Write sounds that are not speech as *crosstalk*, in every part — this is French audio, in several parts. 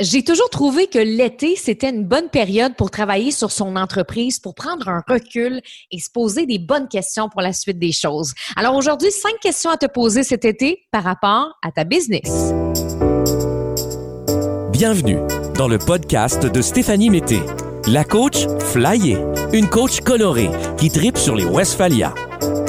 J'ai toujours trouvé que l'été, c'était une bonne période pour travailler sur son entreprise, pour prendre un recul et se poser des bonnes questions pour la suite des choses. Alors aujourd'hui, cinq questions à te poser cet été par rapport à ta business. Bienvenue dans le podcast de Stéphanie Mété, la coach flyée, une coach colorée qui tripe sur les Westphalia.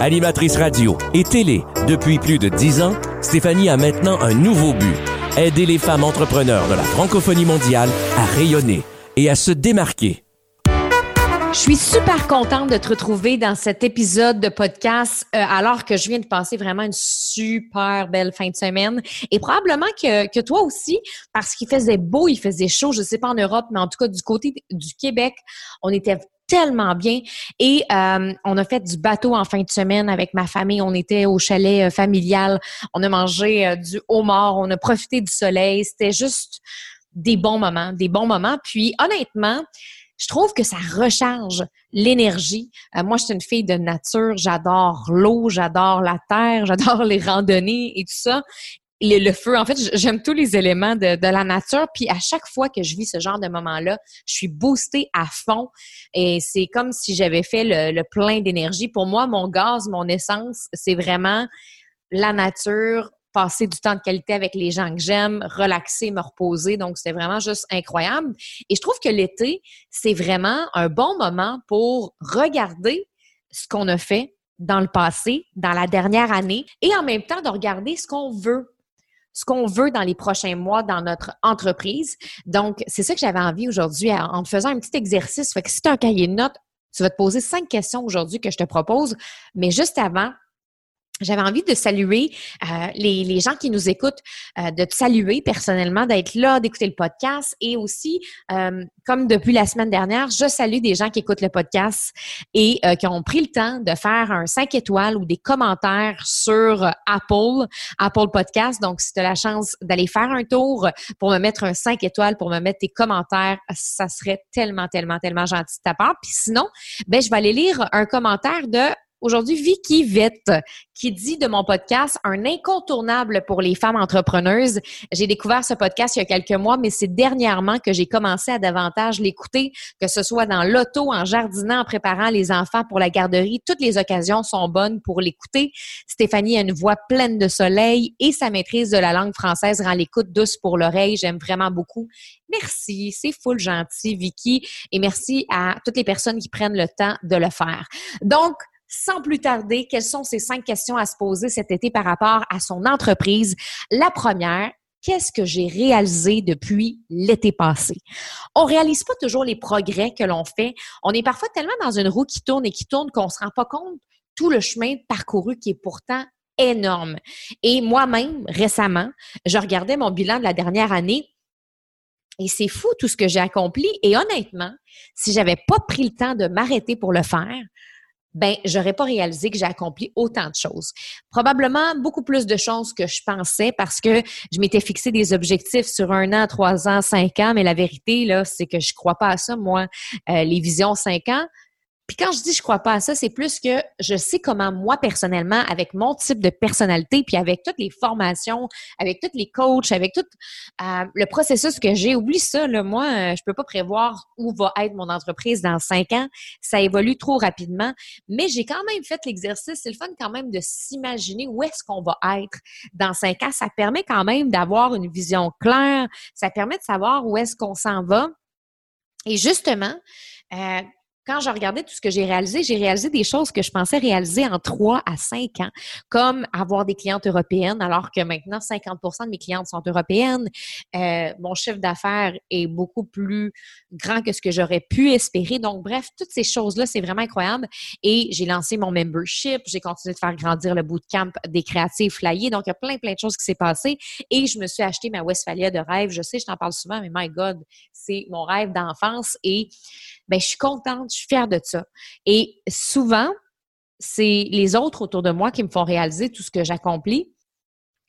Animatrice radio et télé depuis plus de dix ans, Stéphanie a maintenant un nouveau but aider les femmes entrepreneurs de la francophonie mondiale à rayonner et à se démarquer. Je suis super contente de te retrouver dans cet épisode de podcast euh, alors que je viens de passer vraiment une super belle fin de semaine et probablement que, que toi aussi parce qu'il faisait beau, il faisait chaud, je sais pas en Europe mais en tout cas du côté du Québec, on était tellement bien. Et euh, on a fait du bateau en fin de semaine avec ma famille. On était au chalet euh, familial. On a mangé euh, du homard. On a profité du soleil. C'était juste des bons moments, des bons moments. Puis honnêtement, je trouve que ça recharge l'énergie. moi, je suis une fille de nature. J'adore l'eau, j'adore la terre, *laughs* j'adore les randonnées et tout ça le, feu. En fait, j'aime tous les éléments de, la nature. Puis à chaque fois que je vis ce genre de moment-là, je suis boostée à fond. Et c'est comme si j'avais fait le, plein d'énergie. Pour moi, mon gaz, mon essence, c'est vraiment la nature, passer du temps de qualité avec les gens que j'aime, relaxer, me reposer. Donc, c'était vraiment juste incroyable. Et je trouve que l'été, c'est vraiment un bon moment pour regarder ce qu'on a fait dans le passé, dans la dernière année, et en même temps de regarder ce qu'on veut ce qu'on veut dans les prochains mois dans notre entreprise. Donc, c'est ça que j'avais envie aujourd'hui en te faisant un petit exercice. Fait que si tu as un cahier de notes, tu vas te poser cinq questions aujourd'hui que je te propose. Mais juste avant, j'avais envie de saluer euh, les, les, gens qui nous écoutent, euh, de te saluer personnellement, d'être là, d'écouter le podcast et aussi, euh, comme depuis la semaine dernière, je salue des gens qui écoutent le podcast et qui ont pris le temps de faire un 5 étoiles ou des commentaires sur Apple, Apple Podcast. Donc, si tu as la chance d'aller faire un tour pour me mettre un 5 étoiles, pour me mettre tes commentaires, ça serait tellement, tellement, tellement gentil de ta part. Puis sinon, ben, je vais aller lire un commentaire de Aujourd'hui, Vicky Vette, qui dit de mon podcast un incontournable pour les femmes entrepreneuses. J'ai découvert ce podcast il y a quelques mois, mais c'est dernièrement que j'ai commencé à davantage l'écouter, que ce soit dans l'auto, en jardinant, en préparant les enfants pour la garderie. Toutes les occasions sont bonnes pour l'écouter. Stéphanie a une voix pleine de soleil et sa maîtrise de la langue française rend l'écoute douce pour l'oreille. J'aime vraiment beaucoup. Merci, c'est full gentil, Vicky, et merci à toutes les personnes qui prennent le temps de le faire. Donc, sans plus tarder, quelles sont ces cinq questions à se poser cet été par rapport à son entreprise? La première, qu'est-ce que j'ai réalisé depuis l'été passé? On réalise pas toujours les progrès que l'on fait. On est parfois tellement dans une roue qui tourne et qui tourne qu'on se rend pas compte tout le chemin parcouru qui est pourtant énorme. Et moi-même, récemment, je regardais mon bilan de la dernière année et c'est fou tout ce que j'ai accompli. Et honnêtement, si j'avais pas pris le temps de m'arrêter pour le faire, ben j'aurais pas réalisé que j'ai accompli autant de choses. Probablement beaucoup plus de choses que je pensais parce que je m'étais fixé des objectifs sur un an, trois ans, cinq ans, mais la vérité là, c'est que je crois pas à ça moi. Euh, les visions cinq ans, puis quand je dis je crois pas à ça, c'est plus que je sais comment moi personnellement, avec mon type de personnalité, puis avec toutes les formations, avec tous les coachs, avec tout euh, le processus que j'ai, oublie ça, là, moi, euh, je peux pas prévoir où va être mon entreprise dans cinq ans. Ça évolue trop rapidement. Mais j'ai quand même fait l'exercice. C'est le fun quand même de s'imaginer où est-ce qu'on va être dans cinq ans. Ça permet quand même d'avoir une vision claire. Ça permet de savoir où est-ce qu'on s'en va. Et justement, euh, quand je regardais tout ce que j'ai réalisé, j'ai réalisé des choses que je pensais réaliser en trois à cinq ans, comme avoir des clientes européennes, alors que maintenant 50% de mes clientes sont européennes. Euh, mon chiffre d'affaires est beaucoup plus grand que ce que j'aurais pu espérer. Donc, bref, toutes ces choses-là, c'est vraiment incroyable. Et j'ai lancé mon membership, j'ai continué de faire grandir le bootcamp des créatifs flyés. Donc, il y a plein, plein de choses qui s'est passé. Et je me suis acheté ma Westphalia de rêve. Je sais, je t'en parle souvent, mais my God, c'est mon rêve d'enfance. Et ben, je suis contente, suis fière de ça. Et souvent, c'est les autres autour de moi qui me font réaliser tout ce que j'accomplis.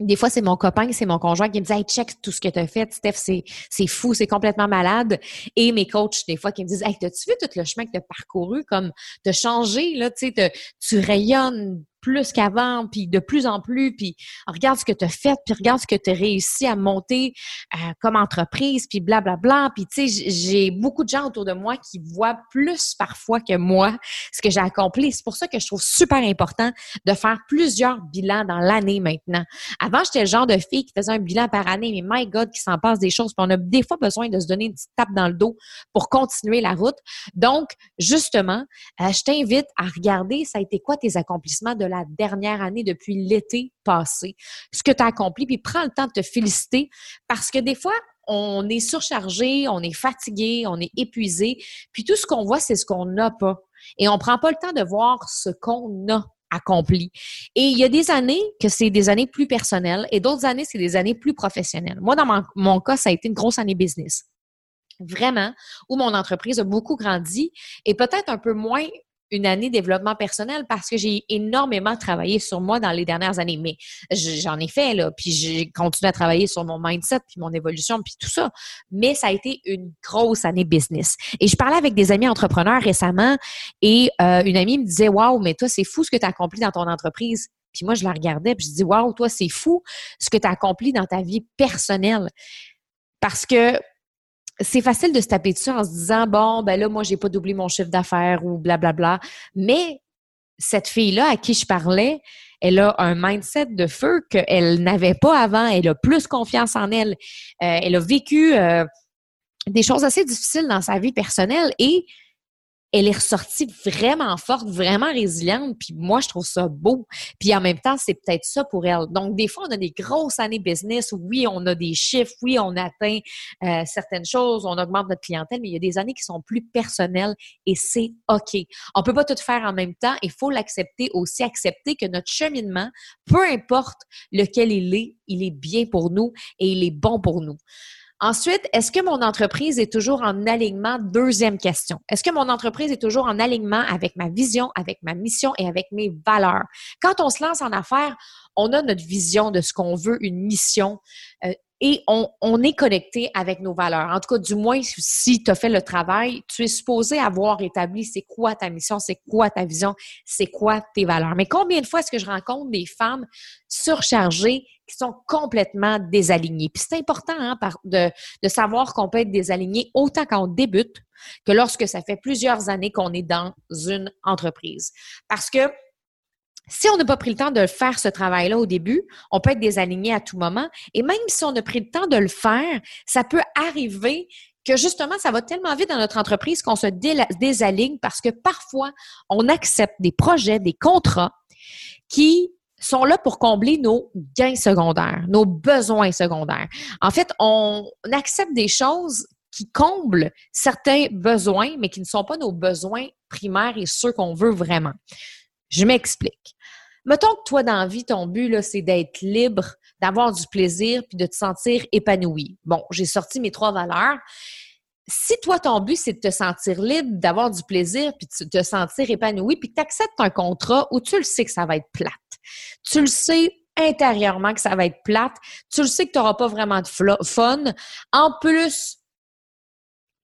Des fois, c'est mon copain, c'est mon conjoint qui me dit Hey, check tout ce que tu as fait, Steph, c'est fou, c'est complètement malade. Et mes coachs, des fois, qui me disent Hey, t'as-tu vu tout le chemin que tu as parcouru, comme de changer, là, tu rayonnes plus qu'avant, puis de plus en plus, puis regarde ce que tu as fait, puis regarde ce que tu as réussi à monter euh, comme entreprise, puis blablabla. Puis tu sais, j'ai beaucoup de gens autour de moi qui voient plus parfois que moi ce que j'ai accompli. C'est pour ça que je trouve super important de faire plusieurs bilans dans l'année maintenant. Avant, j'étais le genre de fille qui faisait un bilan par année, mais my God, qui s'en passe des choses. Puis on a des fois besoin de se donner une petite tape dans le dos pour continuer la route. Donc, justement, euh, je t'invite à regarder, ça a été quoi tes accomplissements de la dernière année depuis l'été passé, ce que tu as accompli, puis prends le temps de te féliciter parce que des fois, on est surchargé, on est fatigué, on est épuisé, puis tout ce qu'on voit, c'est ce qu'on n'a pas. Et on prend pas le temps de voir ce qu'on a accompli. Et il y a des années que c'est des années plus personnelles et d'autres années, c'est des années plus professionnelles. Moi, dans mon, cas, ça a été une grosse année business. Vraiment, où mon entreprise a beaucoup grandi et peut-être un peu moins une année développement personnel parce que j'ai énormément travaillé sur moi dans les dernières années. Mais j'en ai fait, là, puis j'ai continué à travailler sur mon mindset, puis mon évolution, puis tout ça. Mais ça a été une grosse année business. Et je parlais avec des amis entrepreneurs récemment et euh, une amie me disait, waouh, mais toi, c'est fou ce que tu as accompli dans ton entreprise. Puis moi, je la regardais, puis je dis, waouh, toi, c'est fou ce que tu as accompli dans ta vie personnelle. Parce que c'est facile de se taper dessus en se disant bon ben là moi j'ai pas doublé mon chiffre d'affaires ou blablabla. Mais cette fille là à qui je parlais elle a un mindset de feu qu'elle n'avait pas avant. Elle a plus confiance en elle. Euh, elle a vécu euh, des choses assez difficiles dans sa vie personnelle et elle est ressortie vraiment forte, vraiment résiliente. Puis moi, je trouve ça beau. Puis en même temps, c'est peut-être ça pour elle. Donc, des fois, on a des grosses années business. Oui, on a des chiffres. Oui, on atteint euh, certaines choses. On augmente notre clientèle. Mais il y a des années qui sont plus personnelles et c'est OK. On peut pas tout faire en même temps. Il faut l'accepter aussi. Accepter que notre cheminement, peu importe lequel il est, il est bien pour nous et il est bon pour nous. Ensuite, est-ce que mon entreprise est toujours en alignement? Deuxième question. Est-ce que mon entreprise est toujours en alignement avec ma vision, avec ma mission et avec mes valeurs? Quand on se lance en affaires, on a notre vision de ce qu'on veut, une mission. Euh, et on, on, est connecté avec nos valeurs. En tout cas, du moins, si tu as fait le travail, tu es supposé avoir établi c'est quoi ta mission, c'est quoi ta vision, c'est quoi tes valeurs. Mais combien de fois est-ce que je rencontre des femmes surchargées qui sont complètement désalignées? Puis c'est important hein, de, de savoir qu'on peut être désaligné autant quand on débute que lorsque ça fait plusieurs années qu'on est dans une entreprise. Parce que si on n'a pas pris le temps de faire ce travail-là au début, on peut être désaligné à tout moment. Et même si on a pris le temps de le faire, ça peut arriver que justement, ça va tellement vite dans notre entreprise qu'on se désaligne parce que parfois, on accepte des projets, des contrats qui sont là pour combler nos gains secondaires, nos besoins secondaires. En fait, on accepte des choses qui comblent certains besoins, mais qui ne sont pas nos besoins primaires et ceux qu'on veut vraiment. Je m'explique. Mettons que toi, dans la vie, ton but, c'est d'être libre, d'avoir du plaisir, puis de te sentir épanoui. Bon, j'ai sorti mes trois valeurs. Si toi, ton but, c'est de te sentir libre, d'avoir du plaisir, puis de te sentir épanoui, puis que tu acceptes un contrat où tu le sais que ça va être plate. Tu le sais intérieurement que ça va être plate. Tu le sais que tu n'auras pas vraiment de fun. En plus,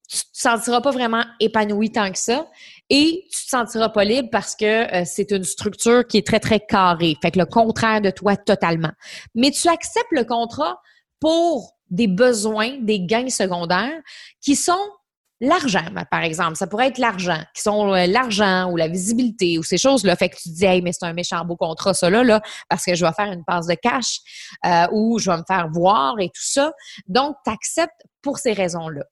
tu te sentiras pas vraiment épanoui tant que ça et tu te sentiras pas libre parce que euh, c'est une structure qui est très, très carrée. Fait que le contraire de toi totalement. Mais tu acceptes le contrat pour des besoins, des gains secondaires qui sont l'argent, par exemple. Ça pourrait être l'argent, qui sont euh, l'argent ou la visibilité ou ces choses-là. Fait que tu dis, hey, mais c'est un méchant beau contrat, ça là, là, parce que je vais faire une passe de cash euh, ou je vais me faire voir et tout ça. Donc, tu acceptes pour ces raisons-là.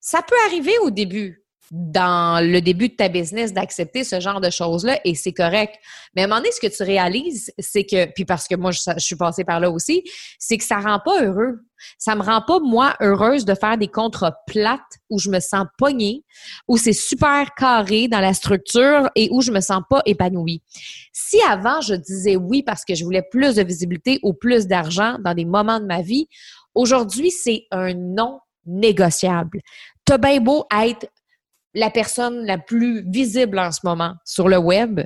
Ça peut arriver au début, dans le début de ta business, d'accepter ce genre de choses-là et c'est correct. Mais à un moment donné, ce que tu réalises, c'est que, puis parce que moi, je, suis passée par là aussi, c'est que ça rend pas heureux. Ça me rend pas, moi, heureuse de faire des contrats plates où je me sens pognée, où c'est super carré dans la structure et où je me sens pas épanouie. Si avant, je disais oui parce que je voulais plus de visibilité ou plus d'argent dans des moments de ma vie, aujourd'hui, c'est un non négociable. T'as bien beau être la personne la plus visible en ce moment sur le web.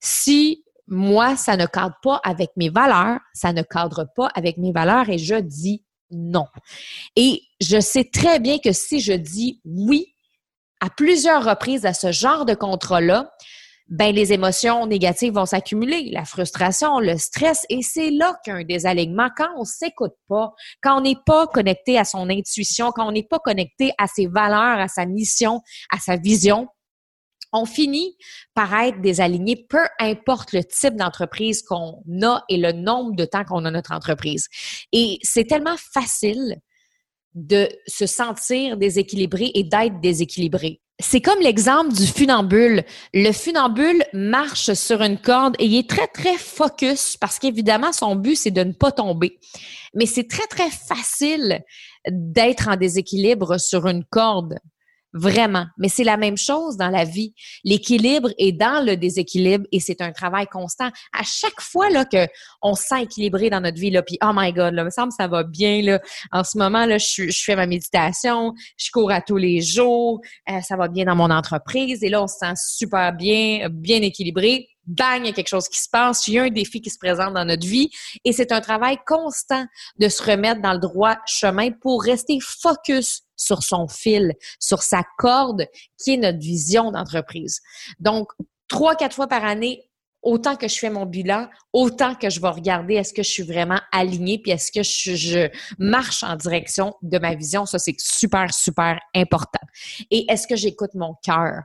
Si moi, ça ne cadre pas avec mes valeurs, ça ne cadre pas avec mes valeurs et je dis non. Et je sais très bien que si je dis oui à plusieurs reprises à ce genre de contrat-là, ben les émotions négatives vont s'accumuler, la frustration, le stress, et c'est là qu'un désalignement, quand on s'écoute pas, quand on n'est pas connecté à son intuition, quand on n'est pas connecté à ses valeurs, à sa mission, à sa vision, on finit par être désaligné, peu importe le type d'entreprise qu'on a et le nombre de temps qu'on a notre entreprise. Et c'est tellement facile de se sentir déséquilibré et d'être déséquilibré. C'est comme l'exemple du funambule. Le funambule marche sur une corde et il est très, très focus parce qu'évidemment, son but, c'est de ne pas tomber. Mais c'est très, très facile d'être en déséquilibre sur une corde. Vraiment. Mais c'est la même chose dans la vie. L'équilibre est dans le déséquilibre et c'est un travail constant. À chaque fois là que on se sent équilibré dans notre vie là, puis oh my god, là, me semble ça va bien là. En ce moment là, je, fais ma méditation, je cours à tous les jours, euh, ça va bien dans mon entreprise et là on se sent super bien, bien équilibré bang, il y a quelque chose qui se passe, il y a un défi qui se présente dans notre vie et c'est un travail constant de se remettre dans le droit chemin pour rester focus sur son fil, sur sa corde qui est notre vision d'entreprise. Donc, trois, quatre fois par année, autant que je fais mon bilan, autant que je vais regarder est-ce que je suis vraiment alignée, puis est-ce que je, marche en direction de ma vision. Ça, c'est super, super important. Et est-ce que j'écoute mon cœur?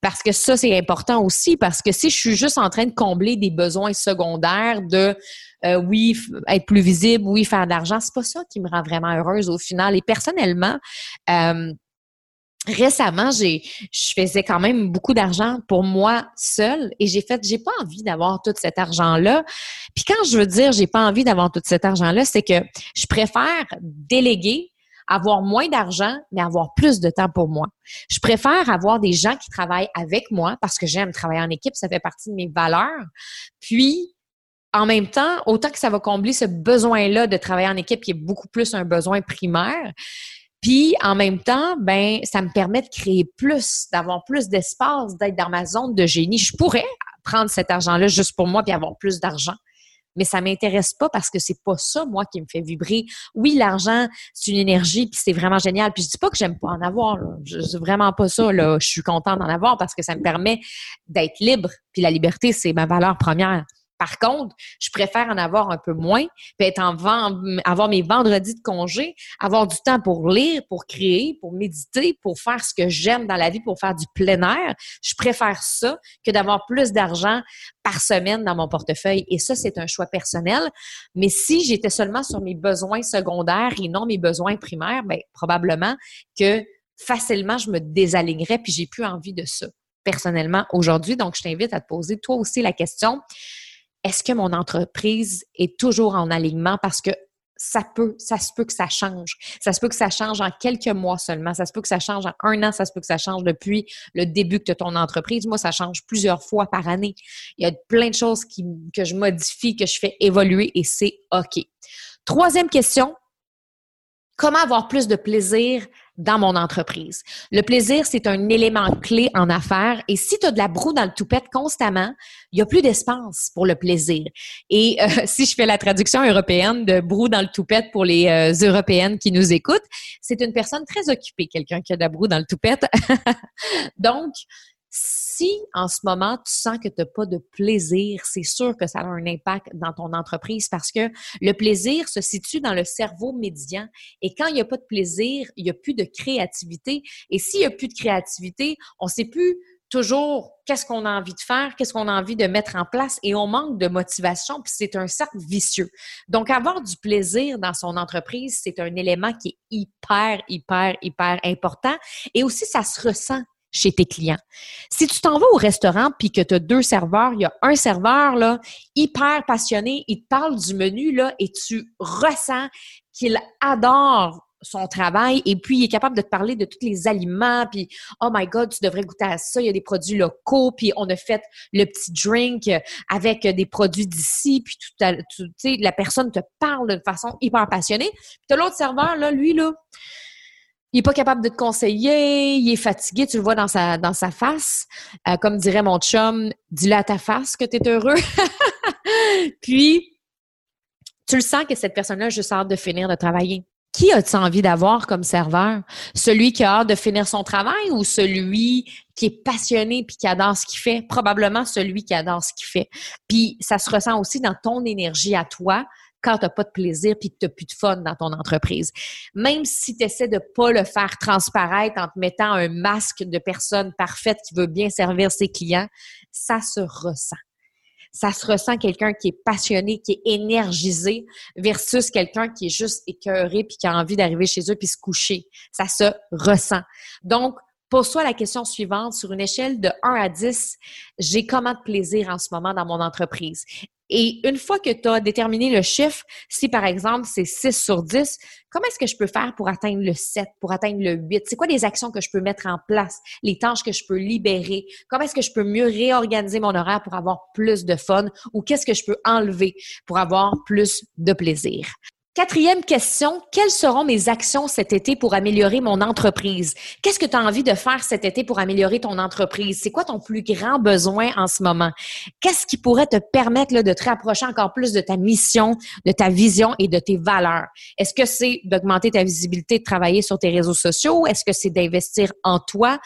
Parce que ça, c'est important aussi, parce que si je suis juste en train de combler des besoins secondaires de euh, oui, être plus visible, oui, faire de l'argent, c'est pas ça qui me rend vraiment heureuse au final. Et personnellement, euh, récemment, j'ai, je faisais quand même beaucoup d'argent pour moi seule et j'ai fait, j'ai pas envie d'avoir tout cet argent-là. Puis quand je veux dire j'ai pas envie d'avoir tout cet argent-là, c'est que je préfère déléguer avoir moins d'argent, mais avoir plus de temps pour moi. Je préfère avoir des gens qui travaillent avec moi parce que j'aime travailler en équipe, ça fait partie de mes valeurs. Puis, en même temps, autant que ça va combler ce besoin-là de travailler en équipe qui est beaucoup plus un besoin primaire, puis en même temps, ben ça me permet de créer plus, d'avoir plus d'espace, d'être dans ma zone de génie. Je pourrais prendre cet argent-là juste pour moi puis avoir plus d'argent. Mais ça m'intéresse pas parce que c'est pas ça moi qui me fait vibrer. Oui, l'argent, c'est une énergie puis c'est vraiment génial. Puis je dis pas que j'aime pas en avoir, là. je vraiment pas ça là, je suis contente d'en avoir parce que ça me permet d'être libre. Puis la liberté, c'est ma valeur première. Par contre, je préfère en avoir un peu moins, puis être en avoir mes vendredis de congé, avoir du temps pour lire, pour créer, pour méditer, pour faire ce que j'aime dans la vie, pour faire du plein air. Je préfère ça que d'avoir plus d'argent par semaine dans mon portefeuille. Et ça, c'est un choix personnel. Mais si j'étais seulement sur mes besoins secondaires et non mes besoins primaires, bien, probablement que facilement, je me désalignerais, puis j'ai plus envie de ça personnellement aujourd'hui. Donc, je t'invite à te poser toi aussi la question est-ce que mon entreprise est toujours en alignement? Parce que ça peut, ça se peut que ça change. Ça se peut que ça change en quelques mois seulement. Ça se peut que ça change en un an. Ça se peut que ça change depuis le début de ton entreprise. Moi, ça change plusieurs fois par année. Il y a plein de choses qui, que je modifie, que je fais évoluer et c'est OK. Troisième question. Comment avoir plus de plaisir dans mon entreprise. Le plaisir, c'est un élément clé en affaires et si tu as de la broue dans le toupette constamment, il n'y a plus d'espace pour le plaisir. Et euh, *laughs* si je fais la traduction européenne de broue dans le toupette pour les euh, Européennes qui nous écoutent, c'est une personne très occupée, quelqu'un qui a de la broue dans le toupette. *laughs* Donc, si en ce moment tu sens que tu n'as pas de plaisir, c'est sûr que ça a un impact dans ton entreprise parce que le plaisir se situe dans le cerveau médian et quand il n'y a pas de plaisir, il n'y a plus de créativité et s'il n'y a plus de créativité, on ne sait plus toujours qu'est-ce qu'on a envie de faire, qu'est-ce qu'on a envie de mettre en place et on manque de motivation, puis c'est un cercle vicieux. Donc, avoir du plaisir dans son entreprise, c'est un élément qui est hyper, hyper, hyper important et aussi ça se ressent chez tes clients. Si tu t'en vas au restaurant puis que tu as deux serveurs, il y a un serveur là hyper passionné, il te parle du menu là et tu ressens qu'il adore son travail et puis il est capable de te parler de tous les aliments puis oh my god tu devrais goûter à ça il y a des produits locaux puis on a fait le petit drink avec des produits d'ici puis tu la personne te parle de façon hyper passionnée puis as l'autre serveur là lui là il est pas capable de te conseiller, il est fatigué, tu le vois dans sa, dans sa face. Euh, comme dirait mon chum, dis-le à ta face que tu es heureux. *laughs* Puis, tu le sens que cette personne-là a juste hâte de finir de travailler. Qui as-tu envie d'avoir comme serveur? Celui qui a hâte de finir son travail ou celui qui est passionné puis qui adore ce qu'il fait? Probablement celui qui adore ce qu'il fait. Puis ça se ressent aussi dans ton énergie à toi quand tu n'as pas de plaisir puis que tu n'as plus de fun dans ton entreprise. Même si tu essaies de pas le faire transparaître en te mettant un masque de personne parfaite qui veut bien servir ses clients, ça se ressent ça se ressent quelqu'un qui est passionné, qui est énergisé versus quelqu'un qui est juste écœuré puis qui a envie d'arriver chez eux puis se coucher. Ça se ressent. Donc, Pose-toi la question suivante. Sur une échelle de 1 à 10, j'ai comment de plaisir en ce moment dans mon entreprise? Et une fois que tu as déterminé le chiffre, si par exemple c'est 6 sur 10, comment est-ce que je peux faire pour atteindre le 7, pour atteindre le 8? C'est quoi les actions que je peux mettre en place, les tâches que je peux libérer? Comment est-ce que je peux mieux réorganiser mon horaire pour avoir plus de fun ou qu'est-ce que je peux enlever pour avoir plus de plaisir? Quatrième question, quelles seront mes actions cet été pour améliorer mon entreprise? Qu'est-ce que tu as envie de faire cet été pour améliorer ton entreprise? C'est quoi ton plus grand besoin en ce moment? Qu'est-ce qui pourrait te permettre de te rapprocher encore plus de ta mission, de ta vision et de tes valeurs? Est-ce que c'est d'augmenter ta visibilité, de travailler sur tes réseaux sociaux? Est-ce que c'est d'investir en toi,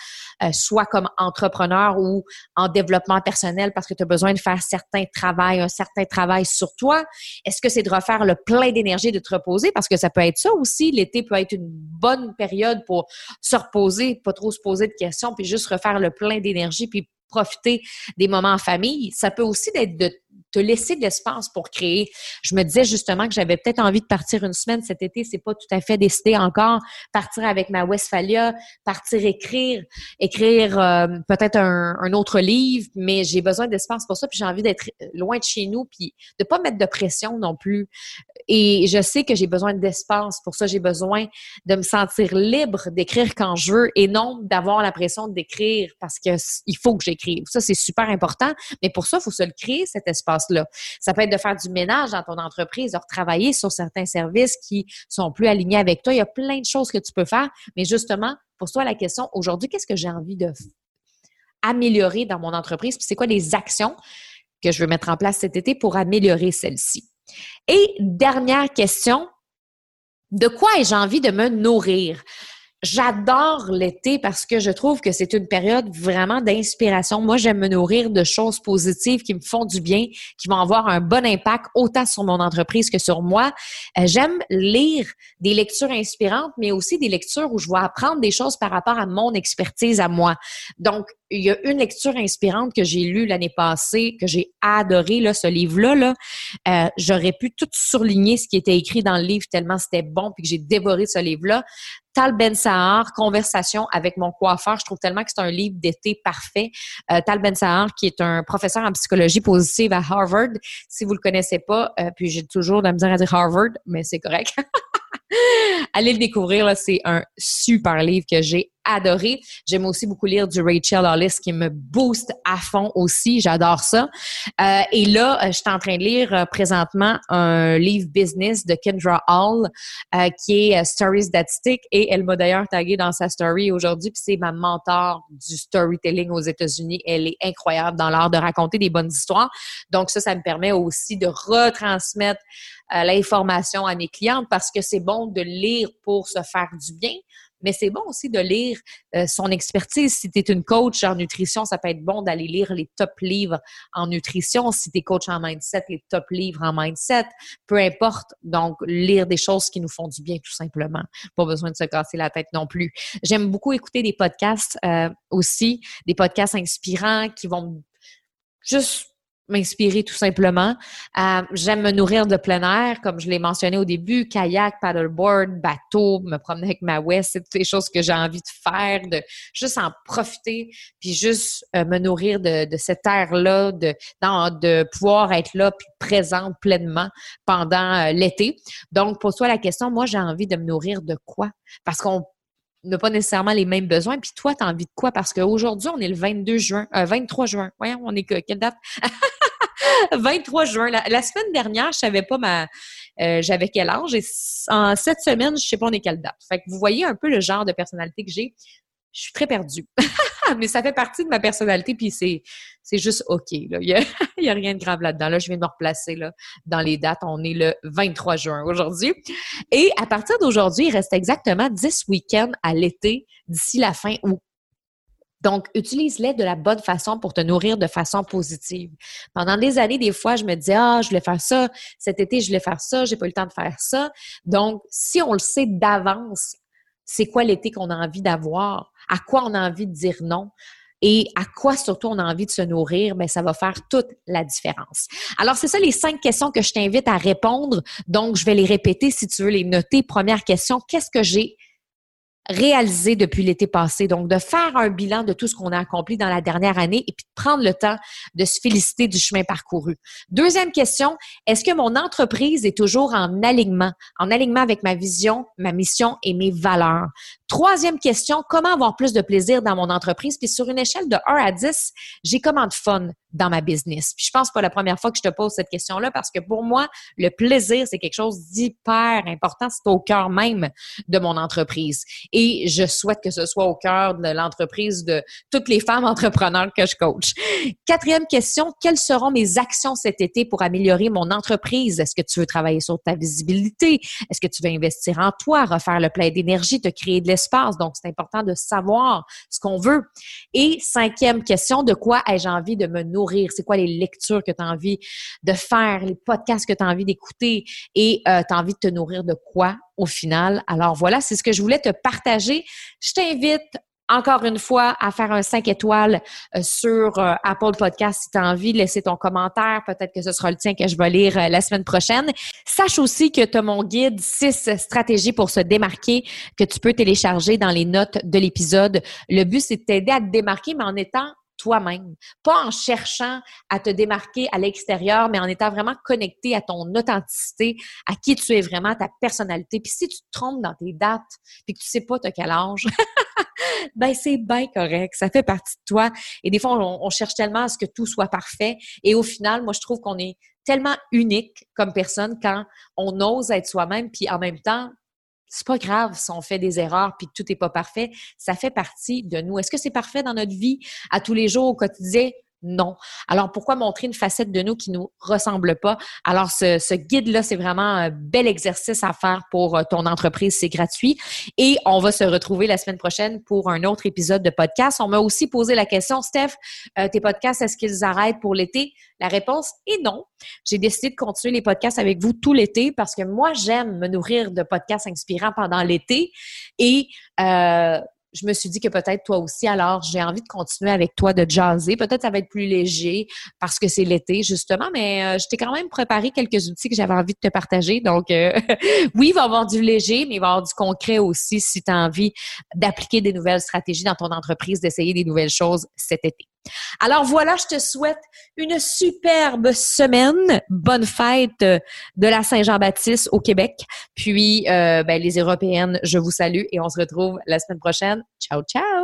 euh, soit comme entrepreneur ou en développement personnel parce que tu as besoin de faire certains travail, un certain travail sur toi? Est-ce que c'est de refaire le plein d'énergie de reposer parce que ça peut être ça aussi. L'été peut être une bonne période pour se reposer, pas trop se poser de questions, puis juste refaire le plein d'énergie, puis profiter des moments en famille. Ça peut aussi être de te laisser de l'espace pour créer. Je me disais justement que j'avais peut-être envie de partir une semaine cet été, c'est pas tout à fait décidé encore. Partir avec ma Westphalia, partir écrire, écrire euh, peut-être un, autre livre, mais j'ai besoin d'espace pour ça, puis j'ai envie d'être loin de chez nous, puis de pas mettre de pression non plus. Et je sais que j'ai besoin d'espace pour ça, j'ai besoin de me sentir libre d'écrire quand je veux et non d'avoir la pression d'écrire parce que il faut que j'écrive. Ça c'est super important, mais pour ça il faut se le créer cet espace Ça peut être de faire du ménage dans ton entreprise, de retravailler sur certains services qui sont plus alignés avec toi. Il y a plein de choses que tu peux faire, mais justement, pour toi la question aujourd'hui, qu'est-ce que j'ai envie de améliorer dans mon entreprise? Puis c'est quoi les actions que je veux mettre en place cet été pour améliorer celle-ci? Et dernière question, de quoi ai-je envie de me nourrir? J'adore l'été parce que je trouve que c'est une période vraiment d'inspiration. Moi, j'aime me nourrir de choses positives qui me font du bien, qui vont avoir un bon impact autant sur mon entreprise que sur moi. Euh, j'aime lire des lectures inspirantes, mais aussi des lectures où je vais apprendre des choses par rapport à mon expertise à moi. Donc, il y a une lecture inspirante que j'ai lue l'année passée, que j'ai adoré, là, ce livre-là. Là. Euh, j'aurais pu tout surligner ce qui était écrit dans le livre tellement c'était bon, puis que j'ai dévoré ce livre-là. Tal Ben Sahar, Conversation avec mon coiffeur. Je trouve tellement que c'est un livre d'été parfait. Euh, Tal Ben Sahar, qui est un professeur en psychologie positive à Harvard. Si vous le connaissez pas, euh, puis j'ai toujours de la misère à dire Harvard, mais c'est correct. *laughs* *laughs* Allez le découvrir, c'est un super livre que j'ai adoré. J'aime aussi beaucoup lire du Rachel Hollis qui me booste à fond aussi. J'adore ça. Euh, et là, euh, je suis en train de lire euh, présentement un livre business de Kendra Hall qui est Stories That Stick et elle m'a d'ailleurs tagué dans sa story aujourd'hui. Puis c'est ma mentor du storytelling aux États-Unis. Elle est incroyable dans l'art de raconter des bonnes histoires. Donc ça, ça me permet aussi de retransmettre l'information à mes clientes parce que c'est bon de lire pour se faire du bien, mais c'est bon aussi de lire euh, son expertise. Si tu es une coach en nutrition, ça peut être bon d'aller lire les top livres en nutrition. Si tu es coach en mindset, les top livres en mindset. Peu importe. Donc, lire des choses qui nous font du bien, tout simplement. Pas besoin de se casser la tête non plus. J'aime beaucoup écouter des podcasts euh, aussi, des podcasts inspirants qui vont juste m'inspirer tout simplement. Euh, j'aime me nourrir de plein air, comme je l'ai mentionné au début, kayak, paddleboard, bateau, me promener avec ma West, c'est toutes les choses que j'ai envie de faire, de juste en profiter, puis juste euh, me nourrir de, de cet air-là, de, de pouvoir être là, puis présente pleinement pendant euh, l'été. Donc, pour toi la question, moi, j'ai envie de me nourrir de quoi? Parce qu'on n'a pas nécessairement les mêmes besoins. Puis toi, tu as envie de quoi? Parce qu'aujourd'hui, on est le 22 juin, 23 juin. Voyons, on est que, quelle date? *laughs* 23 juin. La, semaine dernière, je savais pas ma, euh, j'avais quel âge. Et en cette semaine, je sais pas on est quelle date. Fait que vous voyez un peu le genre de personnalité que j'ai. Je suis très perdue. *laughs* mais ça fait partie de ma personnalité, puis c'est, juste OK. Là. Il n'y a, *laughs* a, rien de grave là-dedans. Là, je viens de me replacer là, dans les dates. On est le 23 juin aujourd'hui. Et à partir d'aujourd'hui, il reste exactement 10 week-ends à l'été d'ici la fin août. Donc, utilise-les de la bonne façon pour te nourrir de façon positive. Pendant des années, des fois, je me disais, ah, je voulais faire ça, cet été, je voulais faire ça, j'ai pas eu le temps de faire ça. Donc, si on le sait d'avance, c'est quoi l'été qu'on a envie d'avoir, à quoi on a envie de dire non, et à quoi surtout on a envie de se nourrir, mais ben, ça va faire toute la différence. Alors, c'est ça les cinq questions que je t'invite à répondre. Donc, je vais les répéter si tu veux les noter. Première question, qu'est-ce que j'ai réalisé depuis l'été passé? Donc, de faire un bilan de tout ce qu'on a accompli dans la dernière année et puis de prendre le temps de se féliciter du chemin parcouru. Deuxième question, est-ce que mon entreprise est toujours en alignement, en alignement avec ma vision, ma mission et mes valeurs? Troisième question, comment avoir plus de plaisir dans mon entreprise? Puis sur une échelle de 1 à 10, j'ai comment de fun dans ma business? Puis je pense pas la première fois que je te pose cette question-là parce que pour moi, le plaisir, c'est quelque chose d'hyper important. C'est au cœur même de mon entreprise. Et je souhaite que ce soit au cœur de l'entreprise de toutes les femmes entrepreneurs que je coach. Quatrième question, quelles seront mes actions cet été pour améliorer mon entreprise? Est-ce que tu veux travailler sur ta visibilité? Est-ce que tu veux investir en toi, refaire le plein d'énergie, te créer de l'espace? Donc, c'est important de savoir ce qu'on veut. Et cinquième question, de quoi ai-je envie de me nourrir? C'est quoi les lectures que tu as envie de faire, les podcasts que tu as envie d'écouter? Et euh, tu as envie de te nourrir de quoi au final? Alors voilà, c'est ce que je voulais te partager. Je t'invite encore une fois, à faire un 5 étoiles euh, sur euh, Apple Podcast si tu as envie de laisser ton commentaire. Peut-être que ce sera le tien que je vais lire la semaine prochaine. Sache aussi que tu as mon guide 6 stratégies pour se démarquer que tu peux télécharger dans les notes de l'épisode. Le but, c'est de t'aider à te démarquer, mais en étant toi-même, pas en cherchant à te démarquer à l'extérieur, mais en étant vraiment connecté à ton authenticité, à qui tu es vraiment, ta personnalité. Puis si tu te trompes dans tes dates, puis que tu sais pas de quel âge, *laughs* *laughs* ben c'est bien correct, ça fait partie de toi. Et des fois, on, cherche tellement à ce que tout soit parfait. Et au final, moi, je trouve qu'on est tellement unique comme personne quand on ose être soi-même, puis en même temps, c'est pas grave si on fait des erreurs puis tout n'est pas parfait. Ça fait partie de nous. Est-ce que c'est parfait dans notre vie à tous les jours, au quotidien? Non. Alors, pourquoi montrer une facette de nous qui nous ressemble pas? Alors, ce, ce guide-là, c'est vraiment un bel exercice à faire pour euh, ton entreprise. C'est gratuit. Et on va se retrouver la semaine prochaine pour un autre épisode de podcast. On m'a aussi posé la question, Steph, euh, tes podcasts, est-ce qu'ils arrêtent pour l'été? La réponse est non. J'ai décidé de continuer les podcasts avec vous tout l'été parce que moi, j'aime me nourrir de podcasts inspirants pendant l'été. Et euh, je me suis dit que peut-être toi aussi, alors j'ai envie de continuer avec toi de jaser. Peut-être ça va être plus léger parce que c'est l'été, justement, mais euh, je t'ai quand même préparé quelques outils que j'avais envie de te partager. Donc, euh, *laughs* oui, il va y avoir du léger, mais il va y avoir du concret aussi si tu as envie d'appliquer des nouvelles stratégies dans ton entreprise, d'essayer des nouvelles choses cet été. Alors voilà, je te souhaite une superbe semaine. Bonne fête de la Saint-Jean-Baptiste au Québec. Puis euh, ben, les Européennes, je vous salue et on se retrouve la semaine prochaine. Ciao, ciao!